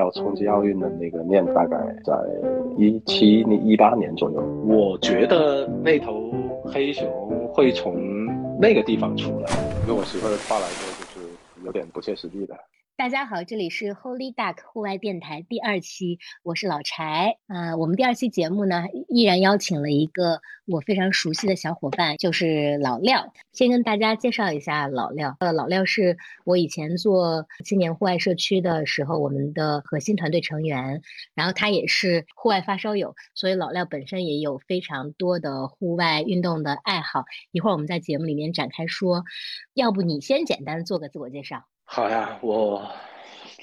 要冲击奥运的那个念，大概在一七年、一八年左右。我觉得那头黑熊会从那个地方出来，用我媳妇的话来说，就是有点不切实际的。大家好，这里是 Holy Duck 户外电台第二期，我是老柴。呃，我们第二期节目呢，依然邀请了一个我非常熟悉的小伙伴，就是老廖。先跟大家介绍一下老廖。呃，老廖是我以前做青年户外社区的时候，我们的核心团队成员。然后他也是户外发烧友，所以老廖本身也有非常多的户外运动的爱好。一会儿我们在节目里面展开说。要不你先简单做个自我介绍。好呀，我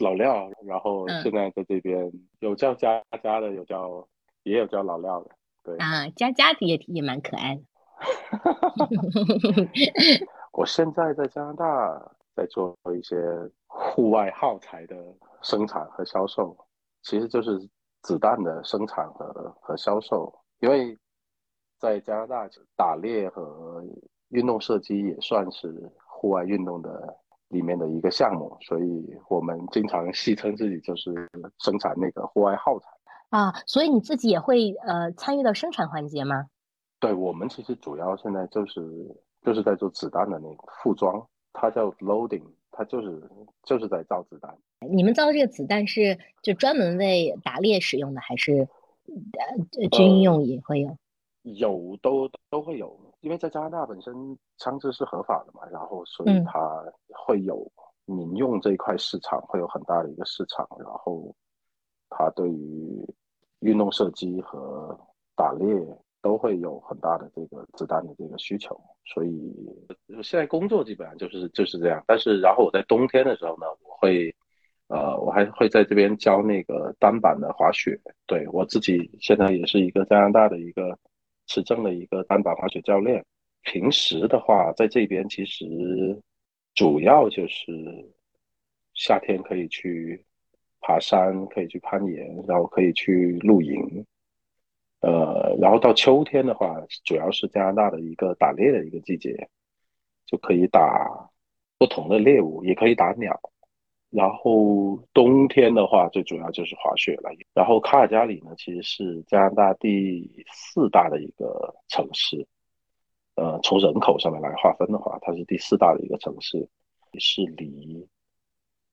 老廖，然后现在在这边有叫佳佳的，有叫也有叫老廖的，对啊，佳佳也也蛮可爱的。我现在在加拿大在做一些户外耗材的生产和销售，其实就是子弹的生产和和销售。因为在加拿大打猎和运动射击也算是户外运动的。里面的一个项目，所以我们经常戏称自己就是生产那个户外耗材啊。所以你自己也会呃参与到生产环节吗？对，我们其实主要现在就是就是在做子弹的那个副装，它叫 loading，它就是就是在造子弹。你们造这个子弹是就专门为打猎使用的，还是呃军用也会有？有都都会有。因为在加拿大本身枪支是合法的嘛，然后所以它会有民用这一块市场会有很大的一个市场，然后它对于运动射击和打猎都会有很大的这个子弹的这个需求，所以现在工作基本上就是就是这样。但是然后我在冬天的时候呢，我会呃我还会在这边教那个单板的滑雪，对我自己现在也是一个加拿大的一个。持证的一个单板滑雪教练，平时的话，在这边其实主要就是夏天可以去爬山，可以去攀岩，然后可以去露营。呃，然后到秋天的话，主要是加拿大的一个打猎的一个季节，就可以打不同的猎物，也可以打鸟。然后冬天的话，最主要就是滑雪了。然后卡尔加里呢，其实是加拿大第四大的一个城市。呃，从人口上面来划分的话，它是第四大的一个城市，也是离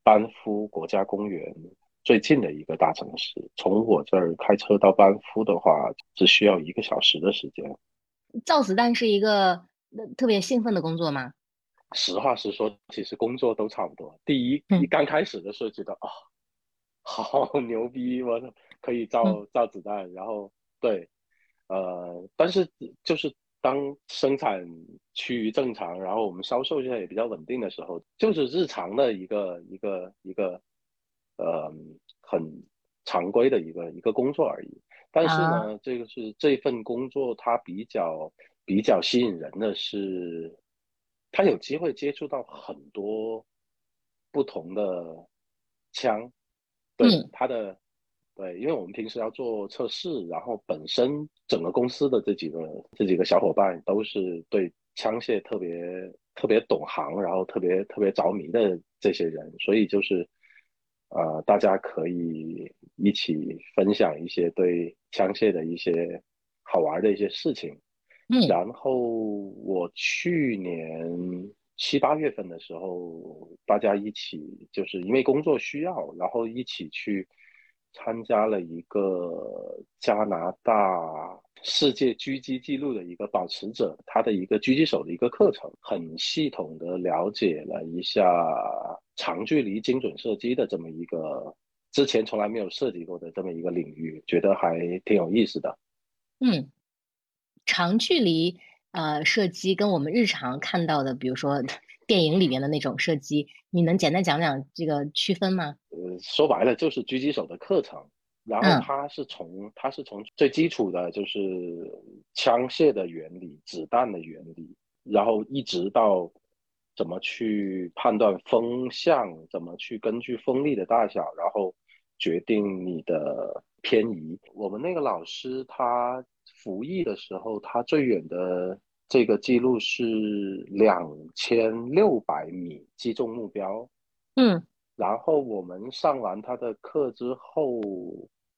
班夫国家公园最近的一个大城市。从我这儿开车到班夫的话，只需要一个小时的时间。造子弹是一个特别兴奋的工作吗？实话实说，其实工作都差不多。第一，你刚开始的时候觉得啊，好牛逼，我可以造造子弹。然后，对，呃，但是就是当生产趋于正常，然后我们销售现在也比较稳定的时候，就是日常的一个一个一个，呃，很常规的一个一个工作而已。但是呢，这个是这份工作它比较比较吸引人的是。他有机会接触到很多不同的枪，对他的对，因为我们平时要做测试，然后本身整个公司的这几个这几个小伙伴都是对枪械特别特别懂行，然后特别特别着迷的这些人，所以就是呃，大家可以一起分享一些对枪械的一些好玩的一些事情。嗯，然后我去年七八月份的时候，大家一起就是因为工作需要，然后一起去参加了一个加拿大世界狙击记录的一个保持者，他的一个狙击手的一个课程，很系统的了解了一下长距离精准射击的这么一个之前从来没有涉及过的这么一个领域，觉得还挺有意思的。嗯。长距离呃射击跟我们日常看到的，比如说电影里面的那种射击，你能简单讲讲这个区分吗？呃，说白了就是狙击手的课程，然后他是从他是从最基础的就是枪械的原理、子弹的原理，然后一直到怎么去判断风向，怎么去根据风力的大小，然后决定你的偏移。我们那个老师他。服役的时候，他最远的这个记录是两千六百米击中目标。嗯，然后我们上完他的课之后，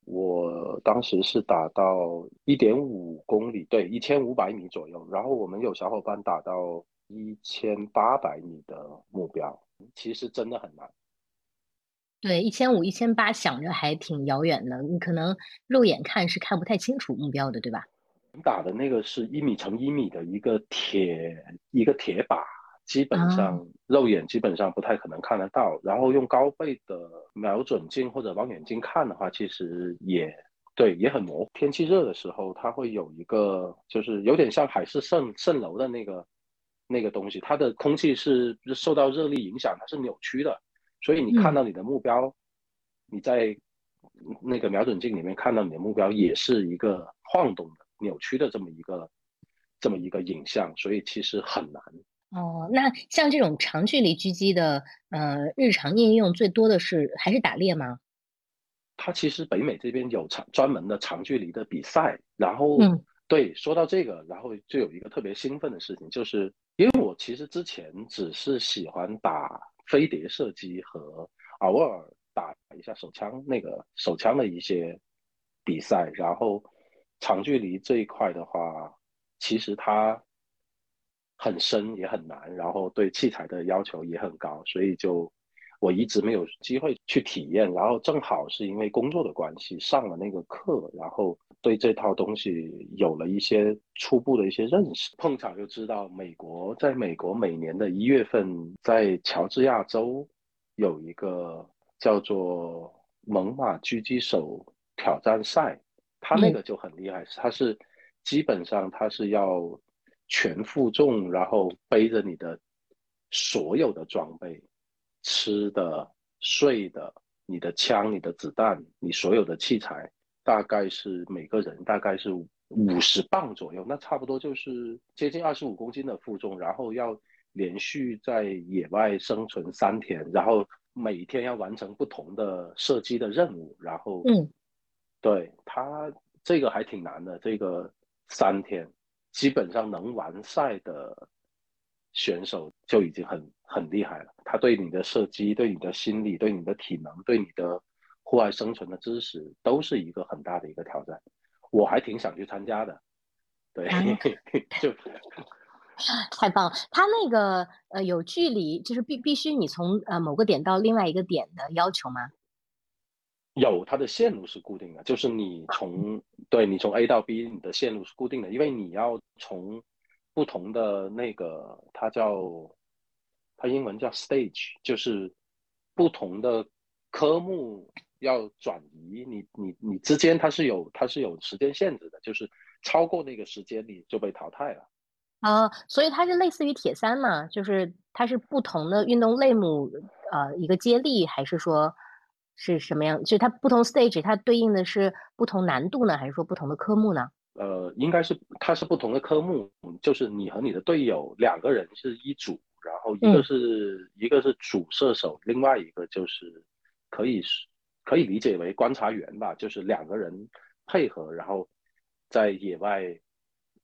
我当时是打到一点五公里，对，一千五百米左右。然后我们有小伙伴打到一千八百米的目标，其实真的很难。对，一千五、一千八，想着还挺遥远的，你可能肉眼看是看不太清楚目标的，对吧？打的那个是一米乘一米的一个铁一个铁靶，基本上肉眼基本上不太可能看得到。然后用高倍的瞄准镜或者望远镜看的话，其实也对，也很模糊。天气热的时候，它会有一个，就是有点像海市蜃蜃楼的那个那个东西，它的空气是受到热力影响，它是扭曲的。所以你看到你的目标，你在那个瞄准镜里面看到你的目标，也是一个晃动的、扭曲的这么一个这么一个影像，所以其实很难。哦，那像这种长距离狙击的，呃，日常应用最多的是还是打猎吗？它其实北美这边有长专门的长距离的比赛，然后对，说到这个，然后就有一个特别兴奋的事情，就是因为我其实之前只是喜欢打。飞碟射击和偶尔打一下手枪，那个手枪的一些比赛，然后长距离这一块的话，其实它很深也很难，然后对器材的要求也很高，所以就我一直没有机会去体验。然后正好是因为工作的关系上了那个课，然后对这套东西有了一些初步的一些认识。碰巧就知道美国在美国每年的一月份在乔治亚州有一个叫做猛犸狙击手挑战赛，他那个就很厉害，他是基本上他是要全负重，然后背着你的所有的装备。吃的、睡的，你的枪、你的子弹、你所有的器材，大概是每个人大概是五十磅左右，那差不多就是接近二十五公斤的负重，然后要连续在野外生存三天，然后每天要完成不同的射击的任务，然后，嗯，对他这个还挺难的，这个三天基本上能完赛的。选手就已经很很厉害了，他对你的射击、对你的心理、对你的体能、对你的户外生存的知识，都是一个很大的一个挑战。我还挺想去参加的，对，就 太棒了。他那个呃有距离，就是必必须你从呃某个点到另外一个点的要求吗？有，它的线路是固定的，就是你从对你从 A 到 B，你的线路是固定的，因为你要从。不同的那个，它叫它英文叫 stage，就是不同的科目要转移，你你你之间它是有它是有时间限制的，就是超过那个时间你就被淘汰了。啊，所以它是类似于铁三嘛，就是它是不同的运动类目，呃，一个接力，还是说是什么样？就它不同 stage，它对应的是不同难度呢，还是说不同的科目呢？呃，应该是它是不同的科目，就是你和你的队友两个人是一组，然后一个是一个是主射手，另外一个就是可以是可以理解为观察员吧，就是两个人配合，然后在野外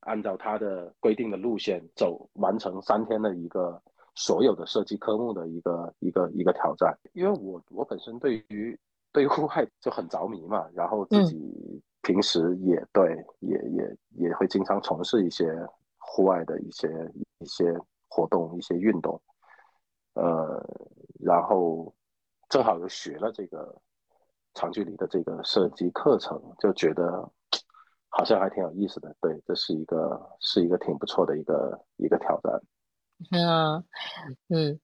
按照他的规定的路线走，完成三天的一个所有的设计科目的一个一个一个挑战。因为我我本身对于对于户外就很着迷嘛，然后自己。平时也对，也也也会经常从事一些户外的一些一些活动、一些运动，呃，然后正好又学了这个长距离的这个射击课程，就觉得好像还挺有意思的。对，这是一个是一个挺不错的一个一个挑战。嗯嗯，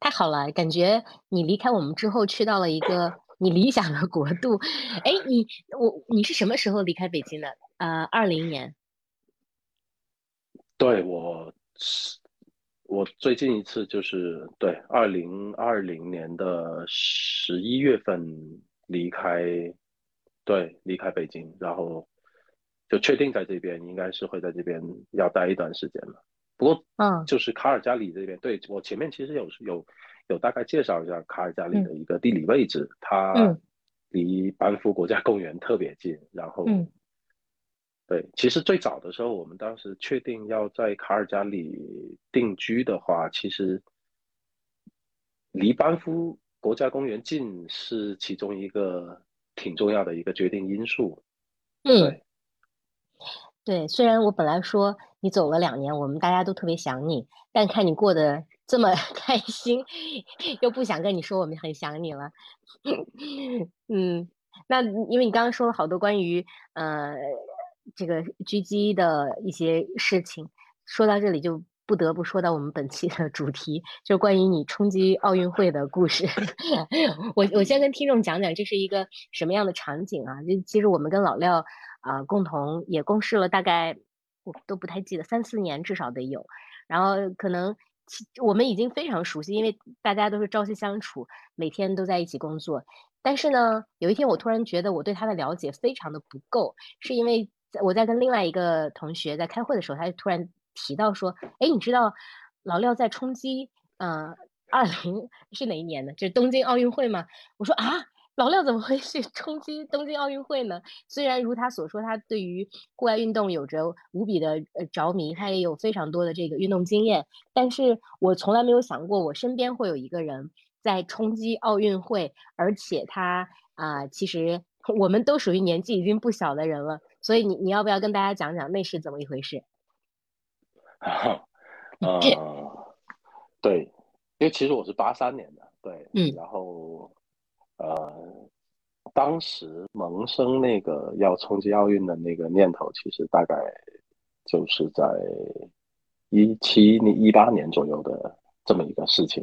太好了，感觉你离开我们之后去到了一个。你理想的国度，哎，你我你是什么时候离开北京的？呃，二零年。对，我是我最近一次就是对二零二零年的十一月份离开，对，离开北京，然后就确定在这边，应该是会在这边要待一段时间了。不过，嗯，就是卡尔加里这边，对我前面其实有有。有大概介绍一下卡尔加里的一个地理位置，它离班夫国家公园特别近。然后，对，其实最早的时候，我们当时确定要在卡尔加里定居的话，其实离班夫国家公园近是其中一个挺重要的一个决定因素。嗯，对，对虽然我本来说你走了两年，我们大家都特别想你，但看你过得这么 开心，又不想跟你说我们很想你了。嗯，那因为你刚刚说了好多关于呃这个狙击的一些事情，说到这里就。不得不说到我们本期的主题，就关于你冲击奥运会的故事。我我先跟听众讲讲这是一个什么样的场景啊？就其实我们跟老廖啊共同也共事了大概我都不太记得三四年至少得有，然后可能我们已经非常熟悉，因为大家都是朝夕相处，每天都在一起工作。但是呢，有一天我突然觉得我对他的了解非常的不够，是因为我在跟另外一个同学在开会的时候，他就突然。提到说，哎，你知道老廖在冲击，呃，二零 是哪一年呢？就是东京奥运会吗？我说啊，老廖怎么会去冲击东京奥运会呢？虽然如他所说，他对于户外运动有着无比的呃着迷，他也有非常多的这个运动经验，但是我从来没有想过，我身边会有一个人在冲击奥运会，而且他啊，其实我们都属于年纪已经不小的人了，所以你你要不要跟大家讲讲那是怎么一回事？呃，对，因为其实我是八三年的，对，嗯，然后呃，当时萌生那个要冲击奥运的那个念头，其实大概就是在一七、一八年左右的这么一个事情。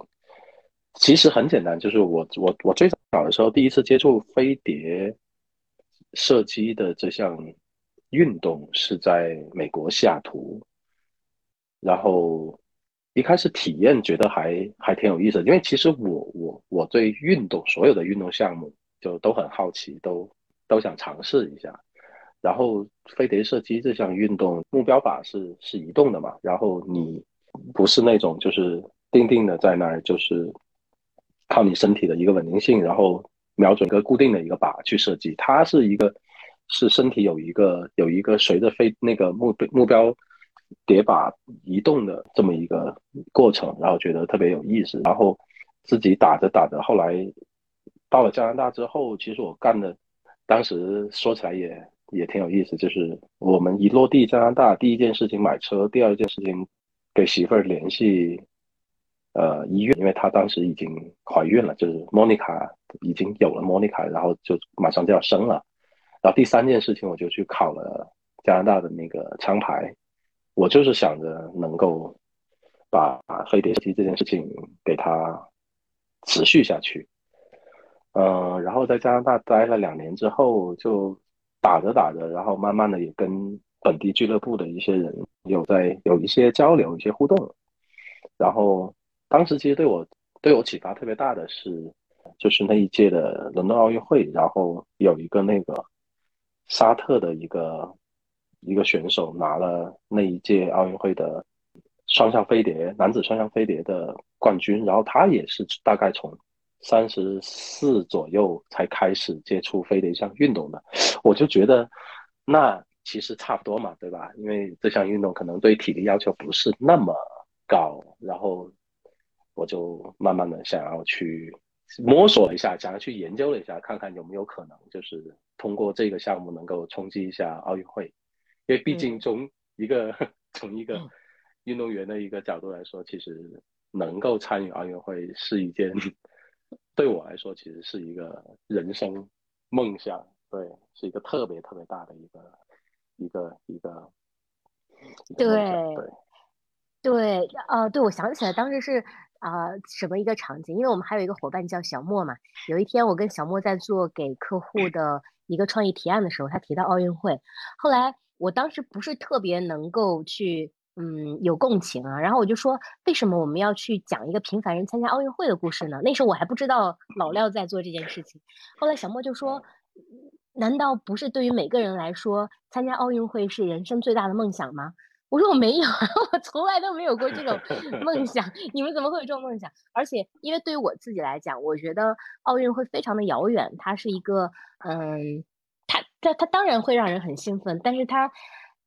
其实很简单，就是我我我最早的时候第一次接触飞碟射击的这项运动是在美国西雅图。然后一开始体验觉得还还挺有意思，因为其实我我我对运动所有的运动项目就都很好奇，都都想尝试一下。然后飞碟射击这项运动目标靶是是移动的嘛，然后你不是那种就是定定的在那儿，就是靠你身体的一个稳定性，然后瞄准个固定的一个靶去射击，它是一个是身体有一个有一个随着飞那个目目标。叠把移动的这么一个过程，然后觉得特别有意思，然后自己打着打着，后来到了加拿大之后，其实我干的，当时说起来也也挺有意思，就是我们一落地加拿大，第一件事情买车，第二件事情给媳妇儿联系呃医院，因为她当时已经怀孕了，就是莫妮卡已经有了莫妮卡，然后就马上就要生了，然后第三件事情我就去考了加拿大的那个枪牌。我就是想着能够把飞碟机这件事情给它持续下去，嗯，然后在加拿大待了两年之后，就打着打着，然后慢慢的也跟本地俱乐部的一些人有在有一些交流、一些互动，然后当时其实对我对我启发特别大的是，就是那一届的伦敦奥运会，然后有一个那个沙特的一个。一个选手拿了那一届奥运会的双向飞碟男子双向飞碟的冠军，然后他也是大概从三十四左右才开始接触飞碟这项运动的。我就觉得那其实差不多嘛，对吧？因为这项运动可能对体力要求不是那么高，然后我就慢慢的想要去摸索一下，想要去研究了一下，看看有没有可能就是通过这个项目能够冲击一下奥运会。因为毕竟从一个 从一个运动员的一个角度来说，其实能够参与奥运会是一件对我来说其实是一个人生梦想，对，是一个特别特别大的一个一个一个对对对啊，对，我想起来当时是啊什么一个场景，因为我们还有一个伙伴叫小莫嘛，有一天我跟小莫在做给客户的一个创意提案的时候，他提到奥运会，后来。我当时不是特别能够去，嗯，有共情啊。然后我就说，为什么我们要去讲一个平凡人参加奥运会的故事呢？那时候我还不知道老廖在做这件事情。后来小莫就说，难道不是对于每个人来说，参加奥运会是人生最大的梦想吗？我说我没有，我从来都没有过这种梦想。你们怎么会有这种梦想？而且，因为对于我自己来讲，我觉得奥运会非常的遥远，它是一个，嗯。他他当然会让人很兴奋，但是他，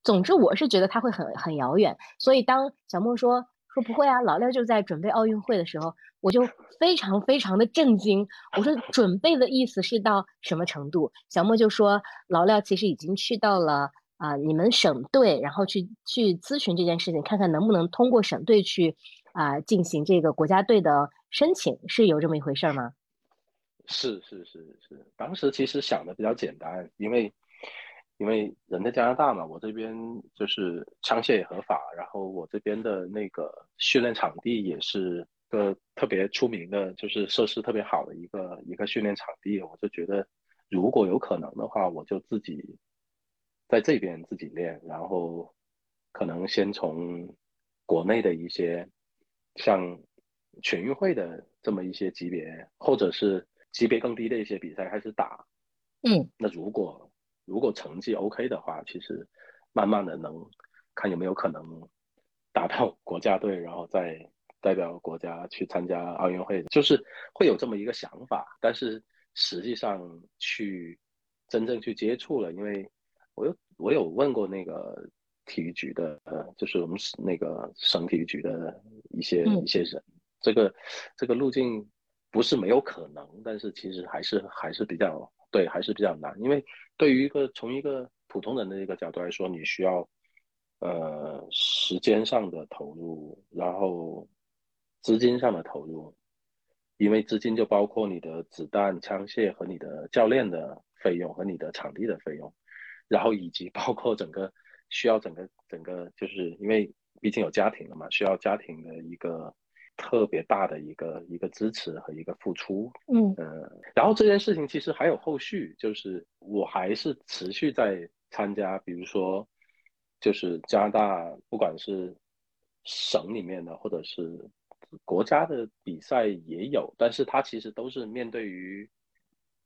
总之我是觉得他会很很遥远。所以当小莫说说不会啊，老廖就在准备奥运会的时候，我就非常非常的震惊。我说准备的意思是到什么程度？小莫就说老廖其实已经去到了啊你们省队，然后去去咨询这件事情，看看能不能通过省队去啊进行这个国家队的申请，是有这么一回事吗？是是是是，当时其实想的比较简单，因为。因为人在加拿大嘛，我这边就是枪械也合法，然后我这边的那个训练场地也是个特别出名的，就是设施特别好的一个一个训练场地。我就觉得，如果有可能的话，我就自己在这边自己练，然后可能先从国内的一些像全运会的这么一些级别，或者是级别更低的一些比赛开始打。嗯，那如果。如果成绩 OK 的话，其实慢慢的能看有没有可能达到国家队，然后再代表国家去参加奥运会，就是会有这么一个想法。但是实际上去真正去接触了，因为我有我有问过那个体育局的，呃，就是我们那个省体育局的一些一些人，这个这个路径不是没有可能，但是其实还是还是比较。对，还是比较难，因为对于一个从一个普通人的一个角度来说，你需要呃时间上的投入，然后资金上的投入，因为资金就包括你的子弹、枪械和你的教练的费用和你的场地的费用，然后以及包括整个需要整个整个，就是因为毕竟有家庭了嘛，需要家庭的一个。特别大的一个一个支持和一个付出，嗯。然后这件事情其实还有后续，就是我还是持续在参加，比如说，就是加拿大不管是省里面的或者是国家的比赛也有，但是它其实都是面对于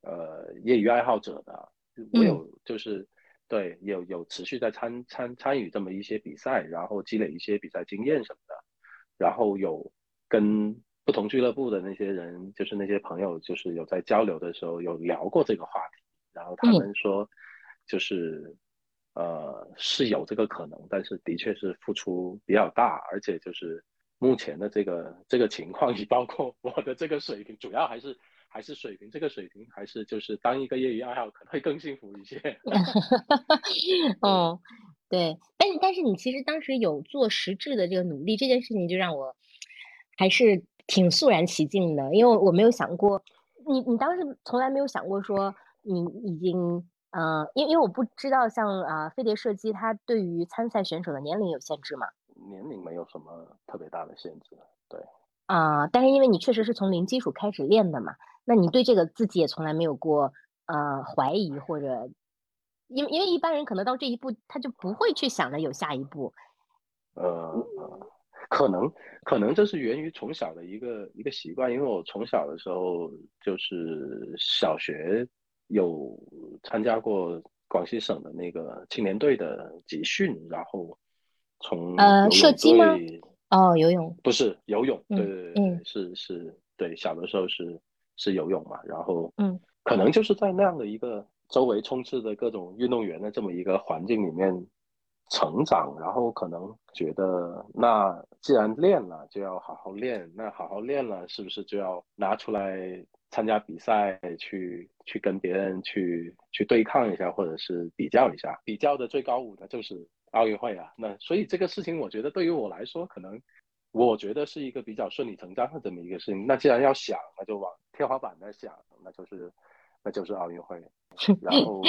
呃业余爱好者的，我有就是对有有持续在参参参与这么一些比赛，然后积累一些比赛经验什么的，然后有。跟不同俱乐部的那些人，就是那些朋友，就是有在交流的时候有聊过这个话题，然后他们说，就是呃是有这个可能，但是的确是付出比较大，而且就是目前的这个这个情况，也 包括我的这个水平，主要还是还是水平这个水平，还是就是当一个业余爱好可能会更幸福一些。哦，对，但是但是你其实当时有做实质的这个努力，这件事情就让我。还是挺肃然起敬的，因为我没有想过，你你当时从来没有想过说你已经，呃，因为因为我不知道像啊飞碟射击它对于参赛选手的年龄有限制吗？年龄没有什么特别大的限制，对。啊，但是因为你确实是从零基础开始练的嘛，那你对这个自己也从来没有过呃怀疑或者，因为因为一般人可能到这一步他就不会去想着有下一步，呃。可能可能这是源于从小的一个一个习惯，因为我从小的时候就是小学有参加过广西省的那个青年队的集训，然后从呃射击吗？哦，游泳不是游泳，对对对，是是，对小的时候是是游泳嘛，然后嗯，可能就是在那样的一个周围充斥着各种运动员的这么一个环境里面。成长，然后可能觉得，那既然练了，就要好好练。那好好练了，是不是就要拿出来参加比赛，去去跟别人去去对抗一下，或者是比较一下？比较的最高舞的就是奥运会啊。那所以这个事情，我觉得对于我来说，可能我觉得是一个比较顺理成章的这么一个事情。那既然要想，那就往天花板那想，那就是那就是奥运会。然后。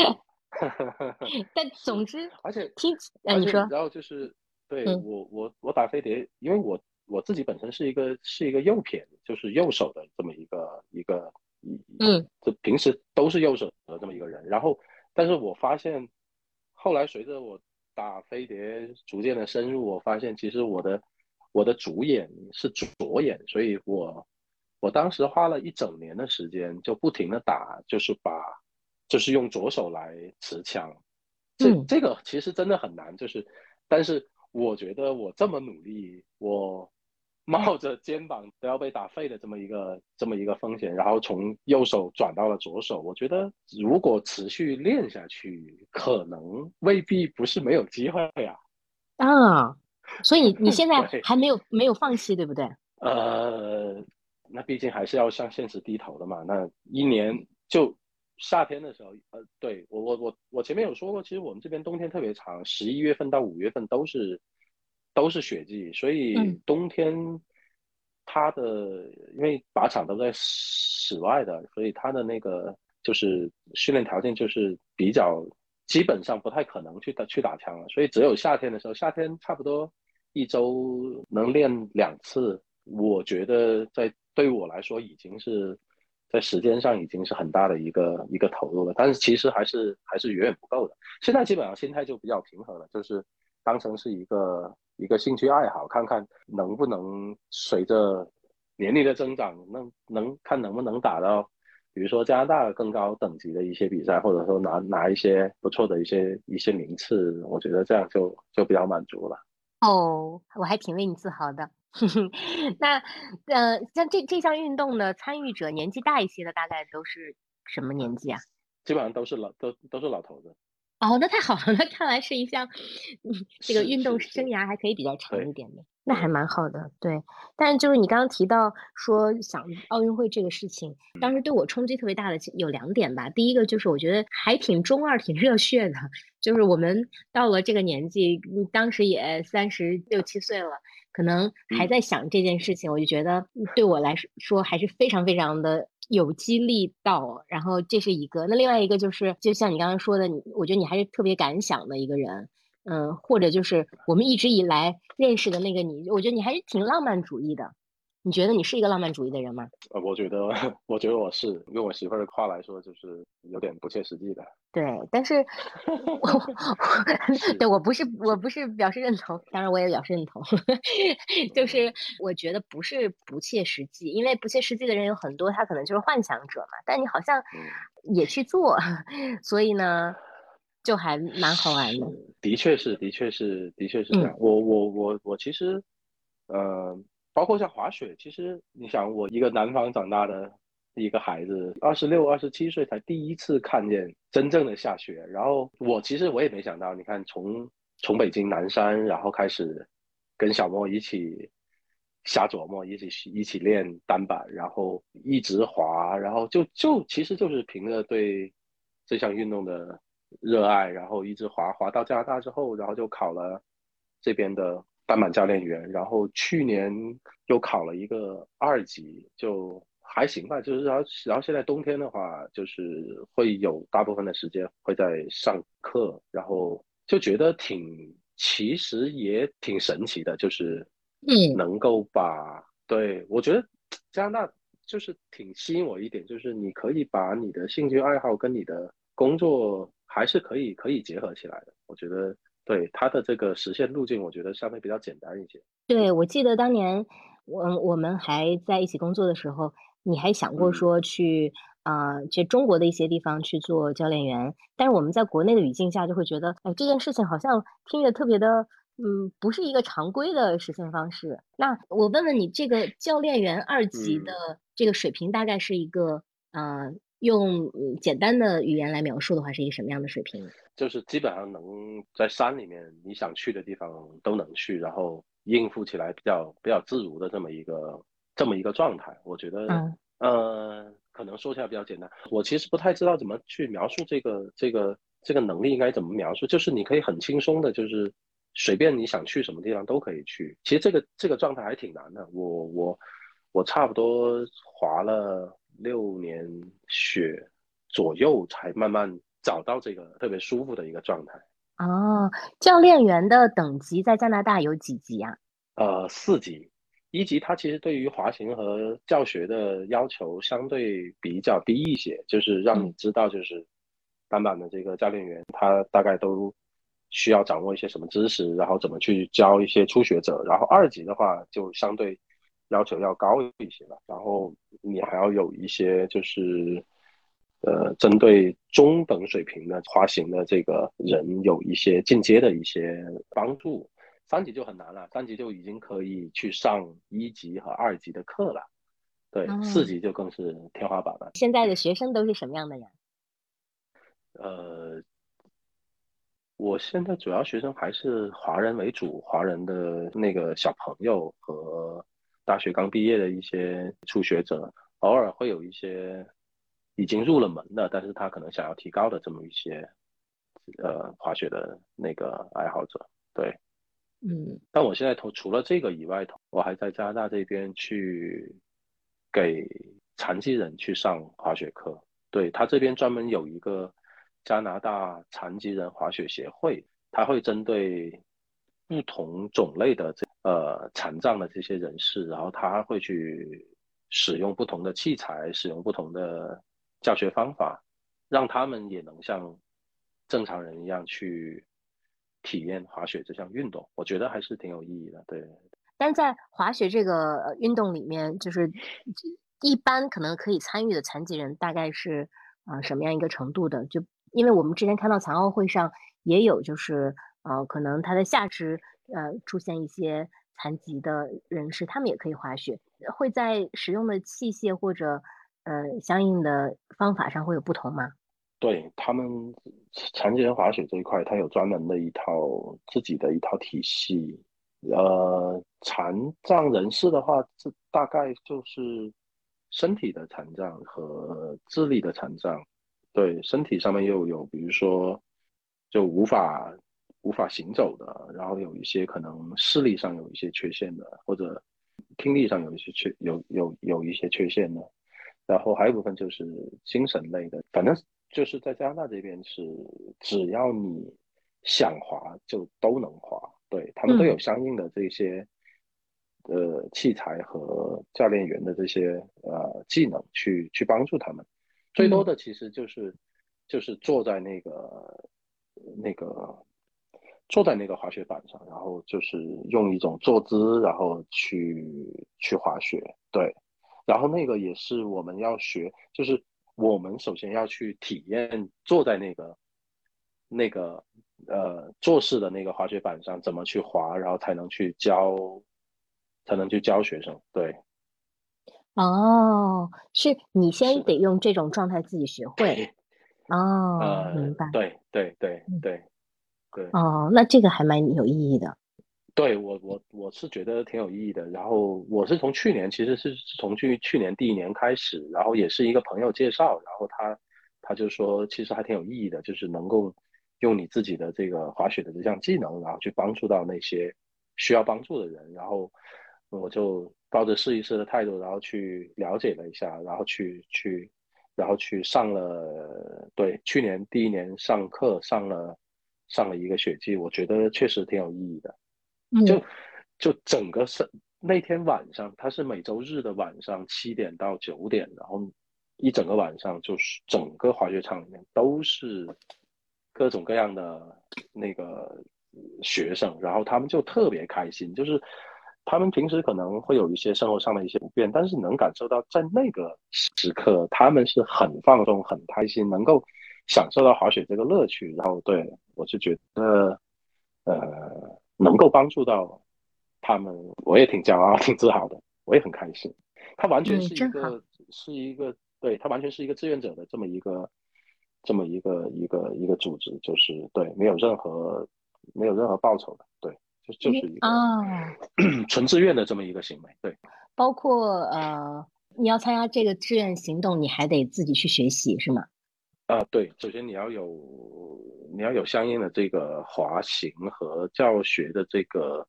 但总之，而且听，哎，你说，然后就是，对我，我我打飞碟，因为我我自己本身是一个是一个右撇，就是右手的这么一个一个，嗯，就平时都是右手的这么一个人。然后，但是我发现，后来随着我打飞碟逐渐的深入，我发现其实我的我的主眼是左眼，所以我我当时花了一整年的时间，就不停的打，就是把。就是用左手来持枪，这这个其实真的很难。就是，但是我觉得我这么努力，我冒着肩膀都要被打废的这么一个这么一个风险，然后从右手转到了左手，我觉得如果持续练下去，可能未必不是没有机会呀。啊，所以 你现在还没有没有放弃，对不对？呃，那毕竟还是要向现实低头的嘛。那一年就夏天的时候，呃，对我我我我前面有说过，其实我们这边冬天特别长，十一月份到五月份都是都是雪季，所以冬天它的因为靶场都在室外的，所以它的那个就是训练条件就是比较基本上不太可能去打去打枪了，所以只有夏天的时候，夏天差不多一周能练两次。我觉得在对我来说已经是在时间上已经是很大的一个一个投入了，但是其实还是还是远远不够的。现在基本上心态就比较平和了，就是当成是一个一个兴趣爱好，看看能不能随着年龄的增长，能能看能不能打到，比如说加拿大更高等级的一些比赛，或者说拿拿一些不错的一些一些名次，我觉得这样就就比较满足了。哦，我还挺为你自豪的。那，呃，像这这项运动的参与者年纪大一些的，大概都是什么年纪啊？基本上都是老都都是老头子。哦，那太好了，那看来是一项，这个运动生涯还可以比较长一点的，那还蛮好的。对，但就是你刚刚提到说想奥运会这个事情，当时对我冲击特别大的有两点吧。第一个就是我觉得还挺中二、挺热血的，就是我们到了这个年纪，当时也三十六七岁了。可能还在想这件事情，我就觉得对我来说还是非常非常的有激励到。然后这是一个，那另外一个就是，就像你刚刚说的，你我觉得你还是特别敢想的一个人，嗯，或者就是我们一直以来认识的那个你，我觉得你还是挺浪漫主义的。你觉得你是一个浪漫主义的人吗？呃，我觉得，我觉得我是用我媳妇儿的话来说，就是有点不切实际的。对，但是，对我不是，我不是表示认同，当然我也表示认同，就是我觉得不是不切实际，因为不切实际的人有很多，他可能就是幻想者嘛。但你好像也去做，所以呢，就还蛮好玩的。的确是，的确是，的确是这样。我我我我其实，呃。包括像滑雪，其实你想，我一个南方长大的一个孩子，二十六、二十七岁才第一次看见真正的下雪。然后我其实我也没想到，你看从从北京南山，然后开始跟小莫一起瞎琢磨，一起一起练单板，然后一直滑，然后就就其实就是凭着对这项运动的热爱，然后一直滑滑到加拿大之后，然后就考了这边的。单板教练员，然后去年又考了一个二级，就还行吧。就是然后，然后现在冬天的话，就是会有大部分的时间会在上课，然后就觉得挺，其实也挺神奇的，就是嗯，能够把对我觉得加拿大就是挺吸引我一点，就是你可以把你的兴趣爱好跟你的工作还是可以可以结合起来的，我觉得。对它的这个实现路径，我觉得相对比较简单一些。对，我记得当年我我们还在一起工作的时候，你还想过说去啊，去中国的一些地方去做教练员。但是我们在国内的语境下，就会觉得，哎，这件事情好像听着特别的，嗯，不是一个常规的实现方式。那我问问你，这个教练员二级的这个水平，大概是一个，嗯。用简单的语言来描述的话，是一个什么样的水平？就是基本上能在山里面你想去的地方都能去，然后应付起来比较比较自如的这么一个这么一个状态。我觉得，呃，可能说起来比较简单。我其实不太知道怎么去描述这个这个这个能力应该怎么描述。就是你可以很轻松的，就是随便你想去什么地方都可以去。其实这个这个状态还挺难的。我我我差不多滑了。六年雪左右才慢慢找到这个特别舒服的一个状态。哦，教练员的等级在加拿大有几级啊？呃，四级。一级它其实对于滑行和教学的要求相对比较低一些，就是让你知道就是单板的这个教练员他大概都需要掌握一些什么知识，然后怎么去教一些初学者。然后二级的话就相对。要求要高一些了，然后你还要有一些就是，呃，针对中等水平的滑行的这个人有一些进阶的一些帮助。三级就很难了，三级就已经可以去上一级和二级的课了。对，四级就更是天花板了。现在的学生都是什么样的人？呃，我现在主要学生还是华人为主，华人的那个小朋友和大学刚毕业的一些初学者，偶尔会有一些已经入了门的，但是他可能想要提高的这么一些呃滑雪的那个爱好者。对，嗯。但我现在投除了这个以外，我还在加拿大这边去给残疾人去上滑雪课。对他这边专门有一个。加拿大残疾人滑雪协会，他会针对不同种类的这呃残障的这些人士，然后他会去使用不同的器材，使用不同的教学方法，让他们也能像正常人一样去体验滑雪这项运动。我觉得还是挺有意义的。对。但在滑雪这个运动里面，就是一般可能可以参与的残疾人大概是啊什么样一个程度的？就因为我们之前看到残奥会上也有，就是呃，可能他的下肢呃出现一些残疾的人士，他们也可以滑雪，会在使用的器械或者呃相应的方法上会有不同吗？对他们残疾人滑雪这一块，它有专门的一套自己的一套体系。呃，残障人士的话，这大概就是身体的残障和智力的残障。对身体上面又有，比如说就无法无法行走的，然后有一些可能视力上有一些缺陷的，或者听力上有一些缺有有有一些缺陷的，然后还有一部分就是精神类的，反正就是在加拿大这边是只要你想滑就都能滑，对他们都有相应的这些呃器材和教练员的这些呃技能去去帮助他们。最多的其实就是，就是坐在那个那个坐在那个滑雪板上，然后就是用一种坐姿，然后去去滑雪。对，然后那个也是我们要学，就是我们首先要去体验坐在那个那个呃坐式的那个滑雪板上怎么去滑，然后才能去教，才能去教学生。对。哦，是你先得用这种状态自己学会。哦，明白。对对对对对。哦，那这个还蛮有意义的。对我我我是觉得挺有意义的。然后我是从去年，其实是从去去年第一年开始，然后也是一个朋友介绍，然后他他就说，其实还挺有意义的，就是能够用你自己的这个滑雪的这项技能，然后去帮助到那些需要帮助的人。然后我就。抱着试一试的态度，然后去了解了一下，然后去去，然后去上了。对，去年第一年上课上了上了一个雪季，我觉得确实挺有意义的。就就整个是那天晚上，他是每周日的晚上七点到九点，然后一整个晚上就是整个滑雪场里面都是各种各样的那个学生，然后他们就特别开心，就是。他们平时可能会有一些生活上的一些不便，但是能感受到在那个时刻，他们是很放松、很开心，能够享受到滑雪这个乐趣。然后，对我是觉得，呃，能够帮助到他们，我也挺骄傲、挺自豪的，我也很开心。他完全是一个，是一个，对他完全是一个志愿者的这么一个，这么一个一个一个组织，就是对，没有任何没有任何报酬的，对。就是一个啊，纯自愿的这么一个行为，对。包括呃，你要参加这个志愿行动，你还得自己去学习，是吗？啊，对。首先你要有，你要有相应的这个滑行和教学的这个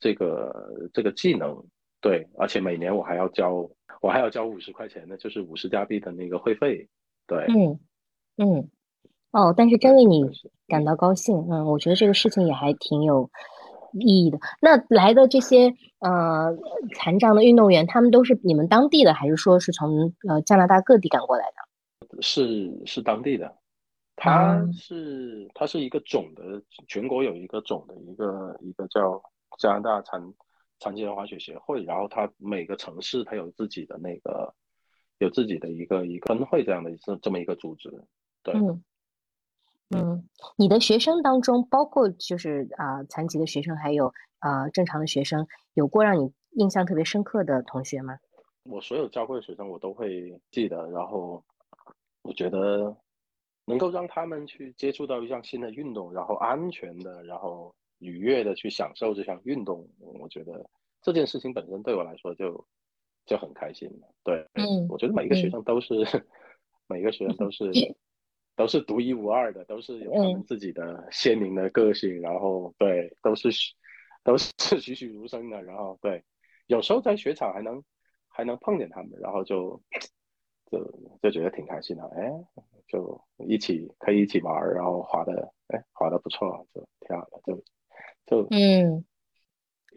这个这个技能，对。而且每年我还要交，我还要交五十块钱的，就是五十加币的那个会费，对。嗯嗯。哦，但是真为你感到高兴，嗯，我觉得这个事情也还挺有。意义的那来的这些呃残障的运动员，他们都是你们当地的，还是说是从呃加拿大各地赶过来的？是是当地的，他是他是一个总的，全国有一个总的一个一个叫加拿大残残疾人滑雪协会，然后他每个城市他有自己的那个有自己的一个一个分会这样的这这么一个组织，对。嗯，你的学生当中，包括就是啊残疾的学生，还有啊正常的学生，有过让你印象特别深刻的同学吗？我所有教过的学生，我都会记得。然后我觉得能够让他们去接触到一项新的运动，然后安全的，然后愉悦的去享受这项运动，我觉得这件事情本身对我来说就就很开心了。对，嗯，我觉得每一个学生都是，每一个学生都是 都是独一无二的，都是有他们自己的鲜明的个性，然后对，都是都是 栩栩如生的，然后对，有时候在雪场还能还能碰见他们，然后就就就觉得挺开心的，哎。就一起可以一起玩，然后滑的，哎，滑的不错，就挺好的，就就嗯，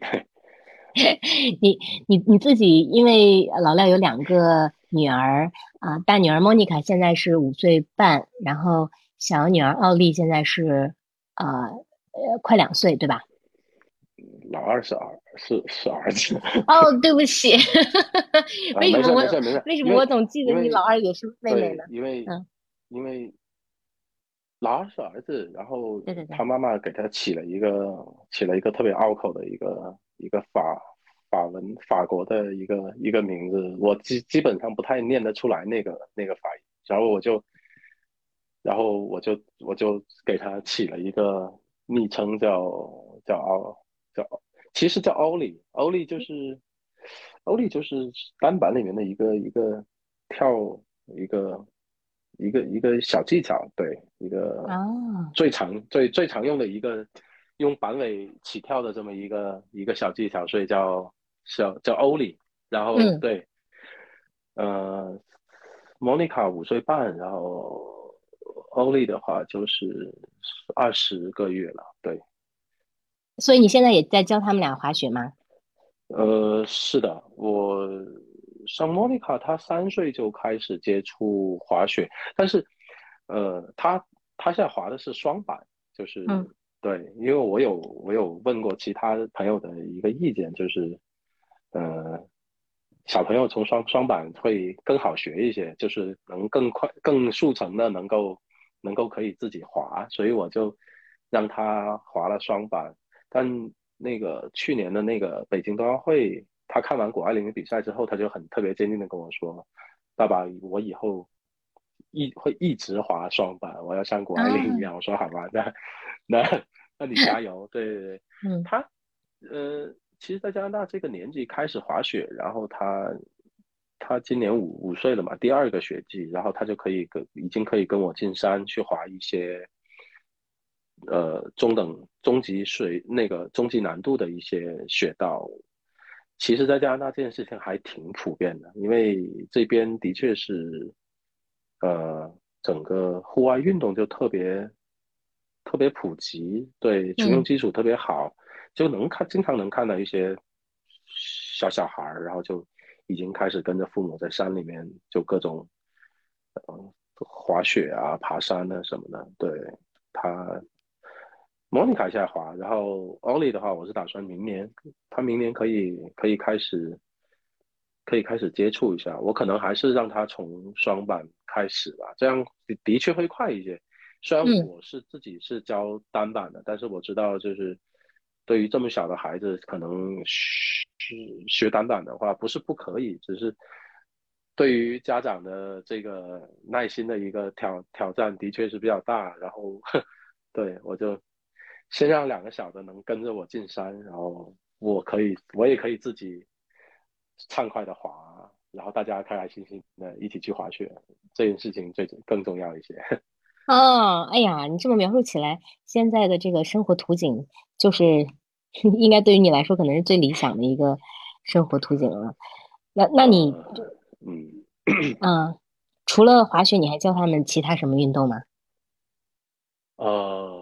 你你你自己，因为老廖有两个女儿啊，大女儿莫妮卡现在是五岁半，然后小女儿奥利现在是啊呃快两岁，对吧？老二是儿是是儿子。哦，对不起，为什么我为什么我总记得你老二也是妹妹呢？因为嗯。因为老二是儿子，然后他妈妈给他起了一个起了一个特别拗口的一个一个法法文法国的一个一个名字，我基基本上不太念得出来那个那个法语，然后我就然后我就我就给他起了一个昵称叫叫奥叫其实叫欧里欧里就是欧里就是单板里面的一个一个跳一个。一个一个小技巧，对，一个最常最最常用的一个用板尾起跳的这么一个一个小技巧，所以叫叫叫欧里。然后对，呃，莫妮卡五岁半，然后欧里的话就是二十个月了，对。所以你现在也在教他们俩滑雪吗？呃，是的，我。像莫妮卡，她三岁就开始接触滑雪，但是，呃，她她现在滑的是双板，就是对，因为我有我有问过其他朋友的一个意见，就是，呃，小朋友从双双板会更好学一些，就是能更快、更速成的能够能够可以自己滑，所以我就让他滑了双板。但那个去年的那个北京冬奥会。他看完谷爱凌的比赛之后，他就很特别坚定的跟我说：“爸爸，我以后一会一直滑双板，我要像谷爱凌一样。”我说：“好吧，那 那 那你加油。”对对对，嗯，他呃，其实，在加拿大这个年纪开始滑雪，然后他他今年五五岁了嘛，第二个学季，然后他就可以跟已经可以跟我进山去滑一些呃中等中级水那个中级难度的一些雪道。其实，在加拿大这件事情还挺普遍的，因为这边的确是，呃，整个户外运动就特别特别普及，对群众基础特别好，就能看经常能看到一些小小孩儿，然后就已经开始跟着父母在山里面就各种，嗯，滑雪啊、爬山啊什么的，对他。莫妮卡下滑，然后 Only 的话，我是打算明年，他明年可以可以开始，可以开始接触一下。我可能还是让他从双板开始吧，这样的的确会快一些。虽然我是自己是教单板的，但是我知道就是对于这么小的孩子，可能学学单板的话不是不可以，只是对于家长的这个耐心的一个挑挑战的确是比较大。然后 对我就。先让两个小的能跟着我进山，然后我可以，我也可以自己畅快的滑，然后大家开开心心的一起去滑雪，这件事情最更重要一些。哦，哎呀，你这么描述起来，现在的这个生活图景，就是 应该对于你来说，可能是最理想的一个生活图景了。那那你，嗯嗯，除了滑雪，你还教他们其他什么运动吗？呃。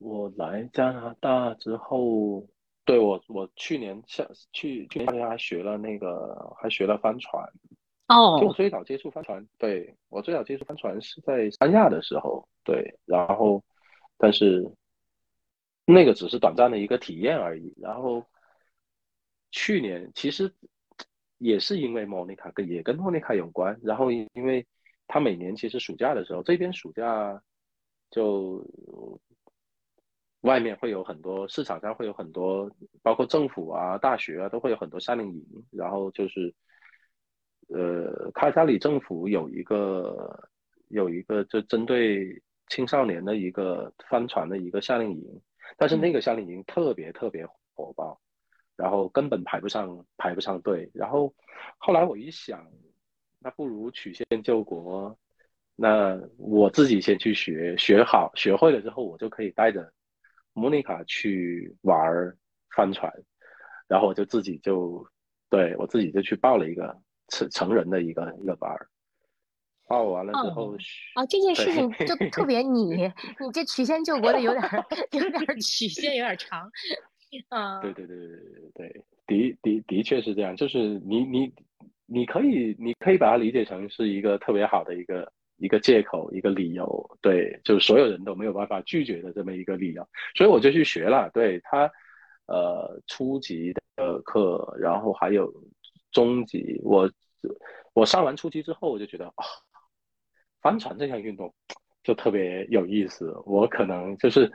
我来加拿大之后，对我我去年下去去年还学了那个还学了帆船哦，就我最早接触帆船，对我最早接触帆船是在三亚的时候，对，然后但是那个只是短暂的一个体验而已。然后去年其实也是因为莫妮卡跟也跟莫妮卡有关，然后因为他每年其实暑假的时候，这边暑假就。外面会有很多市场上会有很多，包括政府啊、大学啊，都会有很多夏令营。然后就是，呃，卡加里政府有一个有一个就针对青少年的一个帆船的一个夏令营，但是那个夏令营特别特别火爆，然后根本排不上排不上队。然后后来我一想，那不如曲线救国，那我自己先去学，学好学会了之后，我就可以带着莫妮卡去玩帆船，然后我就自己就对我自己就去报了一个成成人的一个一个班儿。报完了之后，哦，这件事情就特别 你，你这曲线救国的有点有点曲线有点长，啊，对对对对对对对，的的的确是这样，就是你你你可以你可以把它理解成是一个特别好的一个一个借口一个理由，对，就是所有人都没有办法拒绝的这么一个理由，所以我就去学了，对他，呃，初级的课，然后还有中级，我我上完初级之后，我就觉得啊。帆船这项运动就特别有意思，我可能就是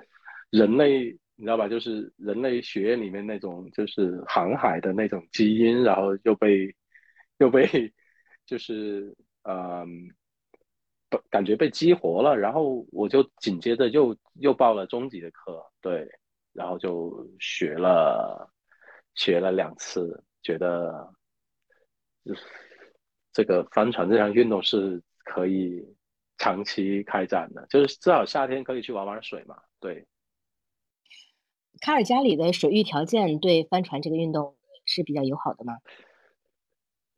人类，你知道吧？就是人类血液里面那种就是航海的那种基因，然后又被又被 就是嗯，感觉被激活了。然后我就紧接着又又报了中级的课，对，然后就学了学了两次，觉得这个帆船这项运动是可以。长期开展的，就是至少夏天可以去玩玩水嘛。对，卡尔加里的水域条件对帆船这个运动是比较友好的吗？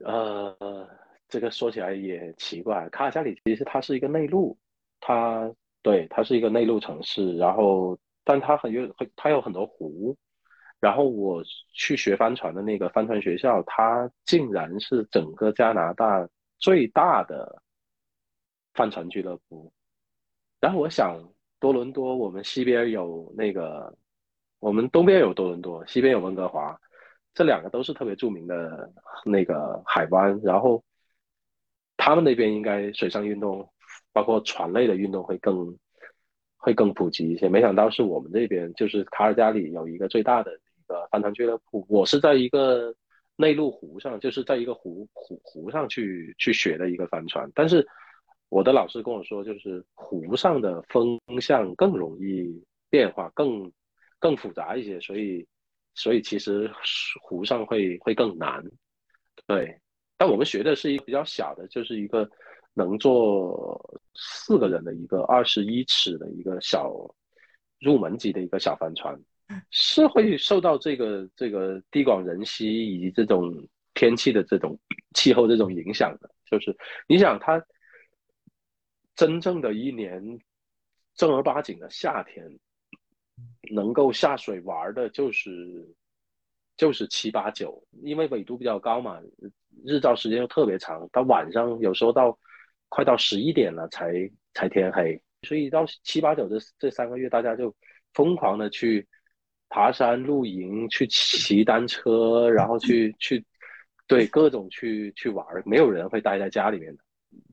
呃，这个说起来也奇怪，卡尔加里其实它是一个内陆，它对它是一个内陆城市，然后但它很有它有很多湖，然后我去学帆船的那个帆船学校，它竟然是整个加拿大最大的。帆船俱乐部，然后我想，多伦多我们西边有那个，我们东边有多伦多，西边有温哥华，这两个都是特别著名的那个海湾。然后他们那边应该水上运动，包括船类的运动会更会更普及一些。没想到是我们这边，就是卡尔加里有一个最大的一个帆船俱乐部。我是在一个内陆湖上，就是在一个湖湖湖上去去学的一个帆船，但是。我的老师跟我说，就是湖上的风向更容易变化，更更复杂一些，所以所以其实湖上会会更难。对，但我们学的是一个比较小的，就是一个能坐四个人的一个二十一尺的一个小入门级的一个小帆船，是会受到这个这个地广人稀以及这种天气的这种气候这种影响的。就是你想它。真正的一年正儿八经的夏天，能够下水玩的，就是就是七八九，因为纬度比较高嘛，日照时间又特别长，到晚上有时候到快到十一点了才才天黑，所以到七八九这这三个月，大家就疯狂的去爬山、露营、去骑单车，然后去去对各种去去玩，没有人会待在家里面的。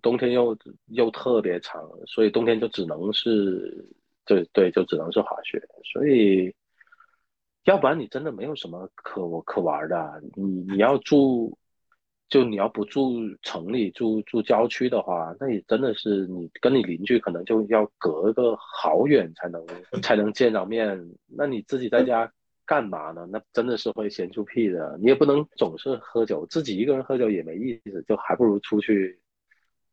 冬天又又特别长，所以冬天就只能是，对对，就只能是滑雪。所以，要不然你真的没有什么可可玩的。你你要住，就你要不住城里，住住郊区的话，那也真的是你跟你邻居可能就要隔个好远才能才能见着面。那你自己在家干嘛呢？那真的是会闲出屁的。你也不能总是喝酒，自己一个人喝酒也没意思，就还不如出去。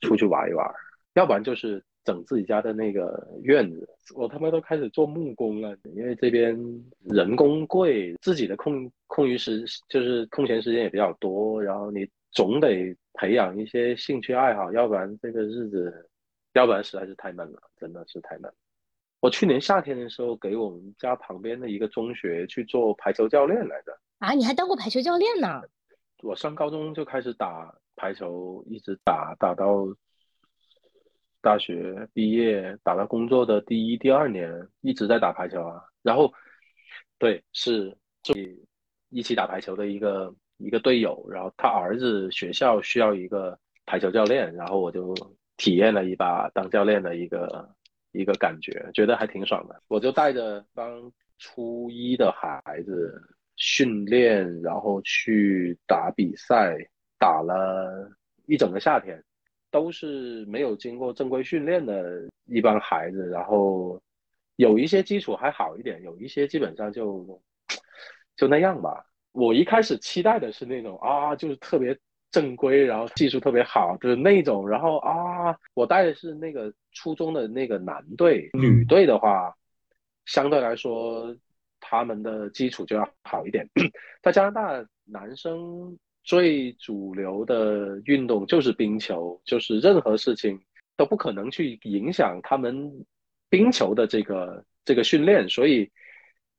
出去玩一玩，要不然就是整自己家的那个院子。我他妈都开始做木工了，因为这边人工贵，自己的空空余时就是空闲时间也比较多，然后你总得培养一些兴趣爱好，要不然这个日子，要不然实在是太闷了，真的是太闷。我去年夏天的时候给我们家旁边的一个中学去做排球教练来着。啊，你还当过排球教练呢？我上高中就开始打。排球一直打打到大学毕业，打到工作的第一、第二年，一直在打排球啊。然后，对，是一一起打排球的一个一个队友。然后他儿子学校需要一个排球教练，然后我就体验了一把当教练的一个一个感觉，觉得还挺爽的。我就带着帮初一的孩子训练，然后去打比赛。打了一整个夏天，都是没有经过正规训练的一帮孩子，然后有一些基础还好一点，有一些基本上就就那样吧。我一开始期待的是那种啊，就是特别正规，然后技术特别好，就是那种。然后啊，我带的是那个初中的那个男队，女队的话，相对来说他们的基础就要好一点。在加拿大，男生最主流的运动就是冰球，就是任何事情都不可能去影响他们冰球的这个这个训练，所以。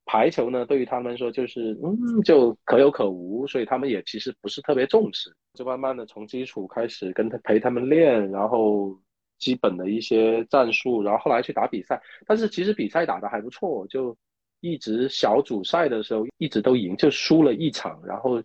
排球呢，对于他们说就是嗯，就可有可无，所以他们也其实不是特别重视，就慢慢的从基础开始跟他陪他们练，然后基本的一些战术，然后后来去打比赛。但是其实比赛打的还不错，就一直小组赛的时候一直都赢，就输了一场，然后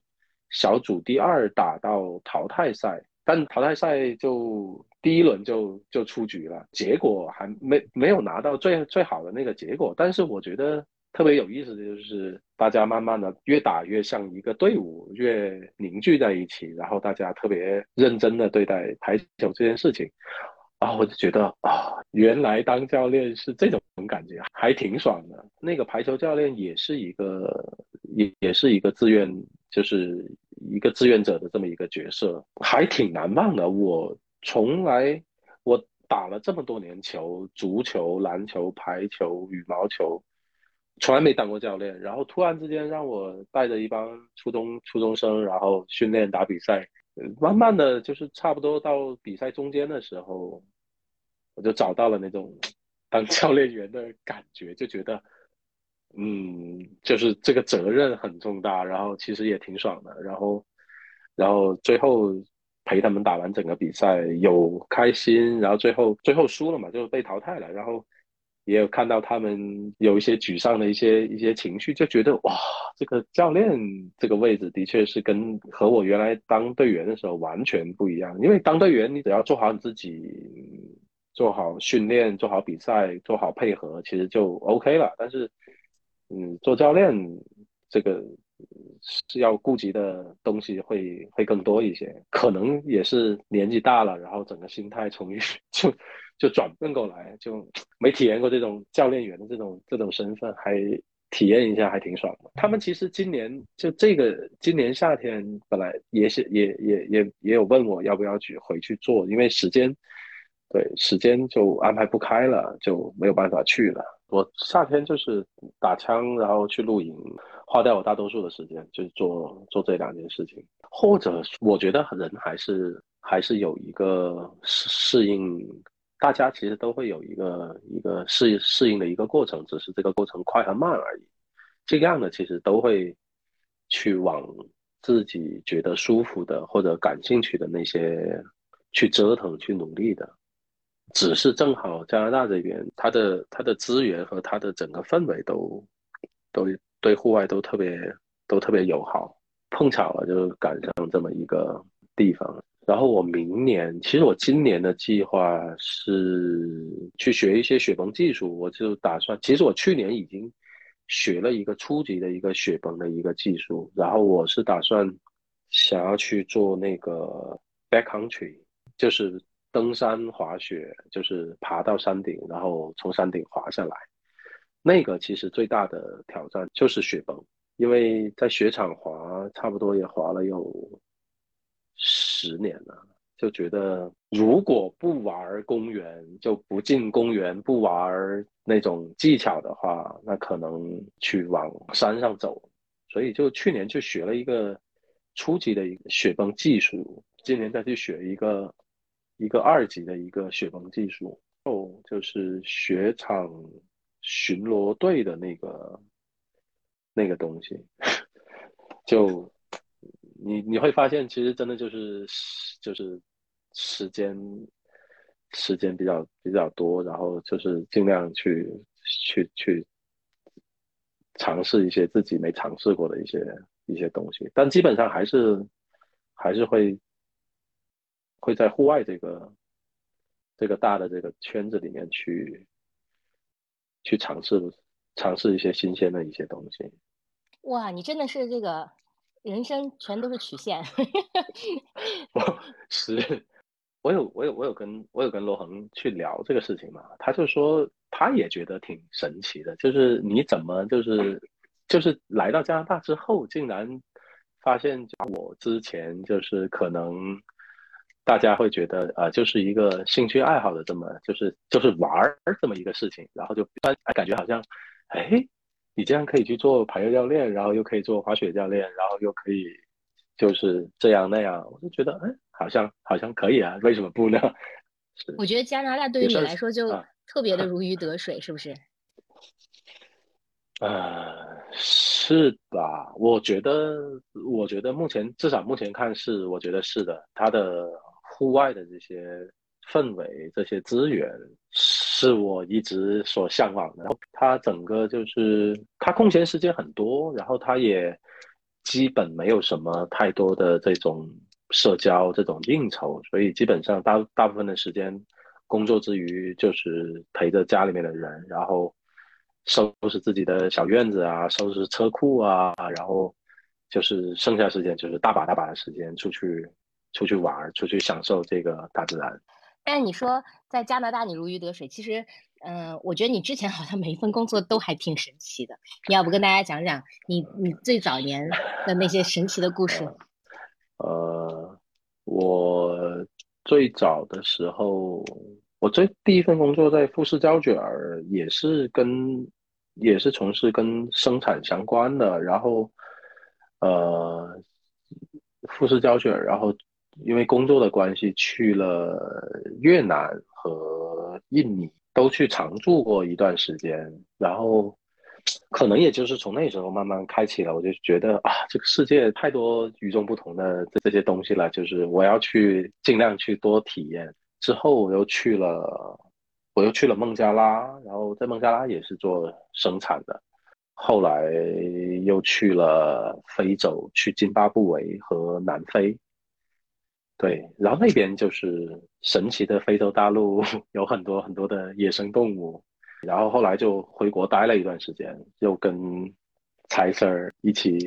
小组第二打到淘汰赛，但淘汰赛就第一轮就就出局了，结果还没没有拿到最最好的那个结果。但是我觉得。特别有意思的就是，大家慢慢的越打越像一个队伍，越凝聚在一起，然后大家特别认真的对待排球这件事情，啊，我就觉得啊，原来当教练是这种感觉，还挺爽的。那个排球教练也是一个，也也是一个自愿，就是一个志愿者的这么一个角色，还挺难忘的。我从来我打了这么多年球，足球、篮球、排球、羽毛球。从来没当过教练，然后突然之间让我带着一帮初中初中生，然后训练打比赛，慢慢的就是差不多到比赛中间的时候，我就找到了那种 当教练员的感觉，就觉得，嗯，就是这个责任很重大，然后其实也挺爽的，然后，然后最后陪他们打完整个比赛，有开心，然后最后最后输了嘛，就被淘汰了，然后。也有看到他们有一些沮丧的一些一些情绪，就觉得哇，这个教练这个位置的确是跟和我原来当队员的时候完全不一样。因为当队员，你只要做好你自己，做好训练，做好比赛，做好配合，其实就 OK 了。但是，嗯，做教练这个是要顾及的东西会会更多一些，可能也是年纪大了，然后整个心态从于 就。就转变过来，就没体验过这种教练员的这种这种身份，还体验一下，还挺爽的。他们其实今年就这个今年夏天本来也是也也也也有问我要不要去回去做，因为时间对时间就安排不开了，就没有办法去了。我夏天就是打枪，然后去露营，花掉我大多数的时间，就是做做这两件事情。或者我觉得人还是还是有一个适适应。大家其实都会有一个一个适适应的一个过程，只是这个过程快和慢而已。尽量的其实都会去往自己觉得舒服的或者感兴趣的那些去折腾、去努力的。只是正好加拿大这边，它的它的资源和它的整个氛围都都对户外都特别都特别友好，碰巧了就赶上这么一个地方。然后我明年，其实我今年的计划是去学一些雪崩技术。我就打算，其实我去年已经学了一个初级的一个雪崩的一个技术。然后我是打算想要去做那个 backcountry，就是登山滑雪，就是爬到山顶，然后从山顶滑下来。那个其实最大的挑战就是雪崩，因为在雪场滑，差不多也滑了有。十年了，就觉得如果不玩公园，就不进公园，不玩那种技巧的话，那可能去往山上走。所以就去年去学了一个初级的一个雪崩技术，今年再去学一个一个二级的一个雪崩技术。哦，就是雪场巡逻队的那个那个东西，就。你你会发现，其实真的就是就是时间时间比较比较多，然后就是尽量去去去尝试一些自己没尝试过的一些一些东西，但基本上还是还是会会在户外这个这个大的这个圈子里面去去尝试尝试一些新鲜的一些东西。哇，你真的是这个。人生全都是曲线。我是，我有我有我有跟我有跟罗恒去聊这个事情嘛，他就说他也觉得挺神奇的，就是你怎么就是就是来到加拿大之后，竟然发现我之前就是可能大家会觉得啊，就是一个兴趣爱好的这么就是就是玩儿这么一个事情，然后就感觉好像哎，你这样可以去做排球教练，然后又可以做滑雪教练，然后又可以。就是这样那样，我就觉得，哎，好像好像可以啊，为什么不呢？我觉得加拿大对于你来说就特别的如鱼得水，是不是？呃，是吧？我觉得，我觉得目前至少目前看是，我觉得是的。它的户外的这些氛围、这些资源，是我一直所向往的。然后它整个就是它空闲时间很多，然后它也。基本没有什么太多的这种社交、这种应酬，所以基本上大大部分的时间工作之余就是陪着家里面的人，然后收拾自己的小院子啊，收拾车库啊，然后就是剩下时间就是大把大把的时间出去出去玩，出去享受这个大自然。但你说在加拿大你如鱼得水，其实。嗯，我觉得你之前好像每一份工作都还挺神奇的，你要不跟大家讲讲你你最早年的那些神奇的故事？呃，我最早的时候，我最第一份工作在富士胶卷儿，也是跟也是从事跟生产相关的，然后呃，富士胶卷儿，然后因为工作的关系去了越南和印尼。都去常住过一段时间，然后可能也就是从那时候慢慢开启了，我就觉得啊，这个世界太多与众不同的这这些东西了，就是我要去尽量去多体验。之后我又去了，我又去了孟加拉，然后在孟加拉也是做生产的。后来又去了非洲，去津巴布韦和南非。对，然后那边就是神奇的非洲大陆，有很多很多的野生动物。然后后来就回国待了一段时间，又跟财神儿一起，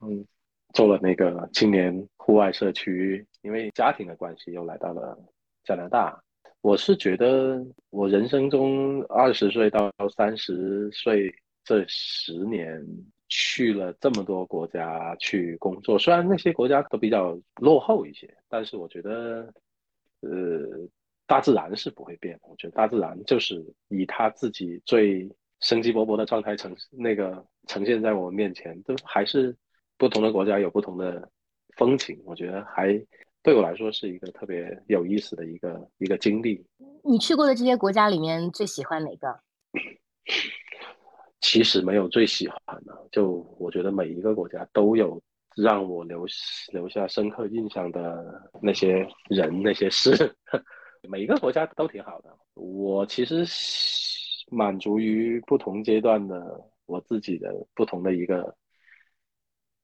嗯，做了那个青年户外社区。因为家庭的关系，又来到了加拿大。我是觉得，我人生中二十岁到三十岁这十年。去了这么多国家去工作，虽然那些国家都比较落后一些，但是我觉得，呃，大自然是不会变。我觉得大自然就是以他自己最生机勃勃的状态呈那个呈现在我们面前，都还是不同的国家有不同的风情。我觉得还对我来说是一个特别有意思的一个一个经历。你去过的这些国家里面，最喜欢哪个？其实没有最喜欢的，就我觉得每一个国家都有让我留留下深刻印象的那些人那些事，每一个国家都挺好的。我其实满足于不同阶段的我自己的不同的一个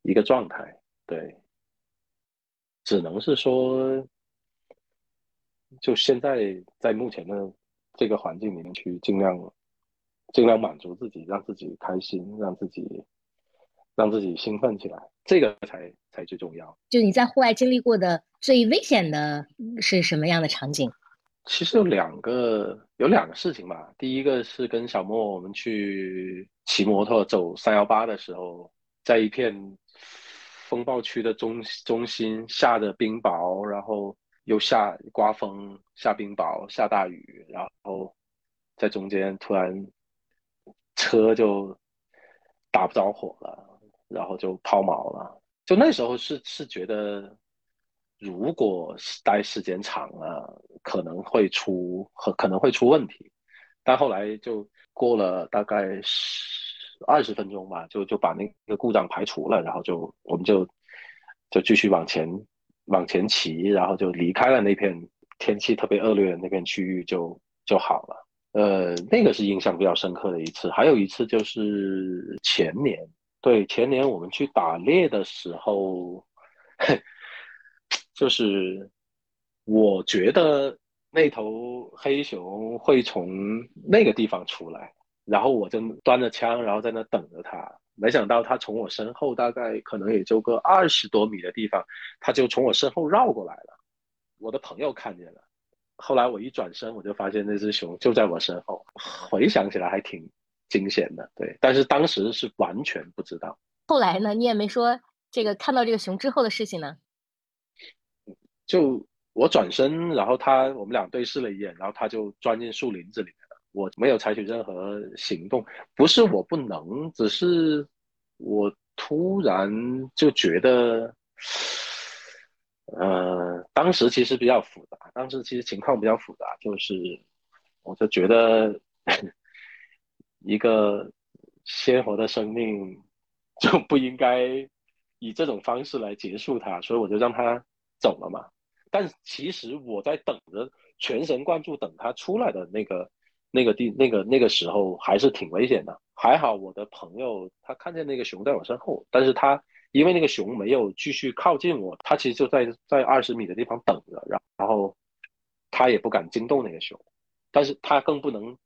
一个状态，对，只能是说，就现在在目前的这个环境里面去尽量。尽量满足自己，让自己开心，让自己让自己兴奋起来，这个才才最重要。就你在户外经历过的最危险的是什么样的场景？其实有两个，有两个事情吧。第一个是跟小莫我们去骑摩托走三幺八的时候，在一片风暴区的中中心下着冰雹，然后又下刮风、下冰雹、下大雨，然后在中间突然。车就打不着火了，然后就抛锚了。就那时候是是觉得，如果待时间长了，可能会出和可能会出问题。但后来就过了大概十二十分钟吧，就就把那个故障排除了，然后就我们就就继续往前往前骑，然后就离开了那片天气特别恶劣的那片区域，就就好了。呃，那个是印象比较深刻的一次，还有一次就是前年，对，前年我们去打猎的时候，就是我觉得那头黑熊会从那个地方出来，然后我就端着枪，然后在那等着它，没想到它从我身后大概可能也就个二十多米的地方，它就从我身后绕过来了，我的朋友看见了。后来我一转身，我就发现那只熊就在我身后。回想起来还挺惊险的，对。但是当时是完全不知道。后来呢？你也没说这个看到这个熊之后的事情呢？就我转身，然后他我们俩对视了一眼，然后他就钻进树林子里面了。我没有采取任何行动，不是我不能，只是我突然就觉得。呃，当时其实比较复杂，当时其实情况比较复杂，就是我就觉得一个鲜活的生命就不应该以这种方式来结束它，所以我就让它走了嘛。但其实我在等着，全神贯注等它出来的那个那个地那个那个时候，还是挺危险的。还好我的朋友他看见那个熊在我身后，但是他。因为那个熊没有继续靠近我，它其实就在在二十米的地方等着，然然后它也不敢惊动那个熊，但是它更不能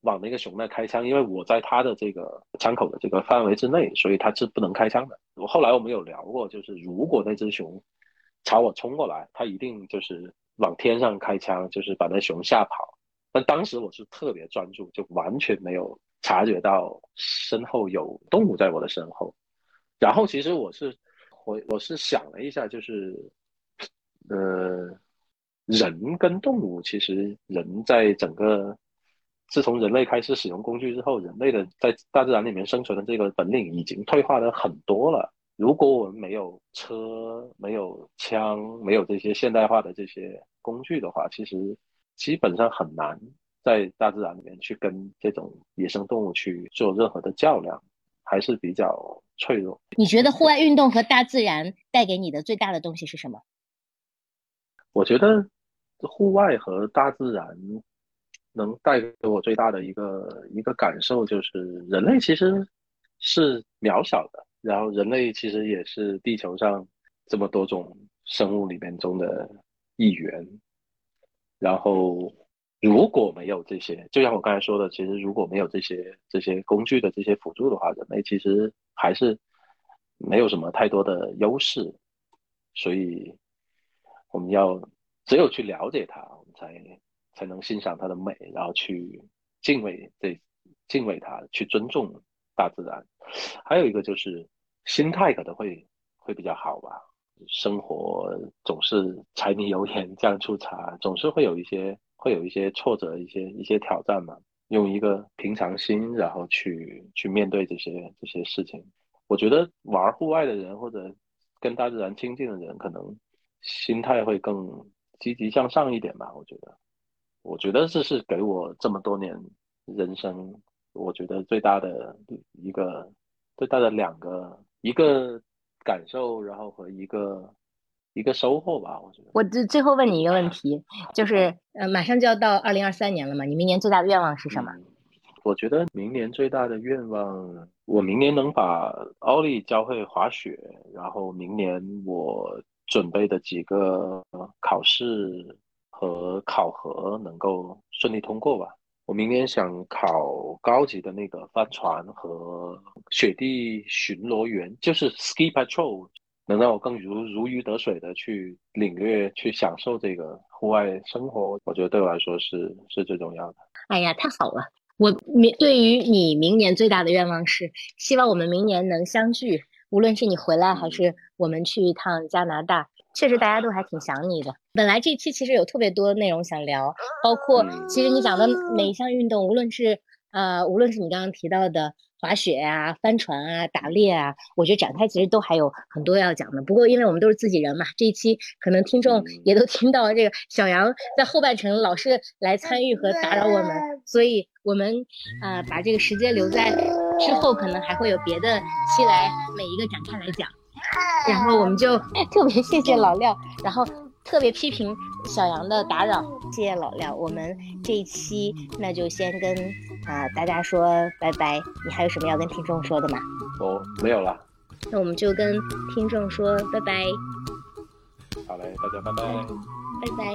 往那个熊那开枪，因为我在它的这个枪口的这个范围之内，所以它是不能开枪的。我后来我们有聊过，就是如果那只熊朝我冲过来，它一定就是往天上开枪，就是把那熊吓跑。但当时我是特别专注，就完全没有察觉到身后有动物在我的身后。然后其实我是我我是想了一下，就是呃，人跟动物其实人在整个自从人类开始使用工具之后，人类的在大自然里面生存的这个本领已经退化了很多了。如果我们没有车、没有枪、没有这些现代化的这些工具的话，其实基本上很难在大自然里面去跟这种野生动物去做任何的较量。还是比较脆弱。你觉得户外运动和大自然带给你的最大的东西是什么？我觉得户外和大自然能带给我最大的一个一个感受，就是人类其实是渺小的，然后人类其实也是地球上这么多种生物里面中的一员，然后。如果没有这些，就像我刚才说的，其实如果没有这些这些工具的这些辅助的话，人类其实还是没有什么太多的优势。所以我们要只有去了解它，我们才才能欣赏它的美，然后去敬畏这敬畏它，去尊重大自然。还有一个就是心态可能会会比较好吧。生活总是柴米油盐酱醋茶，总是会有一些。会有一些挫折，一些一些挑战嘛。用一个平常心，然后去去面对这些这些事情。我觉得玩户外的人或者跟大自然亲近的人，可能心态会更积极向上一点吧。我觉得，我觉得这是给我这么多年人生，我觉得最大的一个最大的两个一个感受，然后和一个。一个收获吧，我觉得。我最最后问你一个问题，就是呃，马上就要到二零二三年了嘛，你明年最大的愿望是什么？我觉得明年最大的愿望，我明年能把奥利教会滑雪，然后明年我准备的几个考试和考核能够顺利通过吧。我明年想考高级的那个帆船和雪地巡逻员，就是 ski patrol。能让我更如如鱼得水的去领略、去享受这个户外生活，我觉得对我来说是是最重要的。哎呀，太好了！我明对于你明年最大的愿望是，希望我们明年能相聚，无论是你回来还是我们去一趟加拿大。确实，大家都还挺想你的。本来这期其实有特别多内容想聊，包括其实你讲的每一项运动，无论是呃，无论是你刚刚提到的。滑雪啊，帆船啊，打猎啊，我觉得展开其实都还有很多要讲的。不过，因为我们都是自己人嘛，这一期可能听众也都听到这个小杨在后半程老是来参与和打扰我们，所以我们啊把这个时间留在之后，可能还会有别的期来每一个展开来讲。然后我们就特别谢谢老廖，然后特别批评小杨的打扰，谢谢老廖。我们这一期那就先跟。啊，大家说拜拜！你还有什么要跟听众说的吗？哦，没有了。那我们就跟听众说拜拜。好嘞，大家拜拜。拜拜。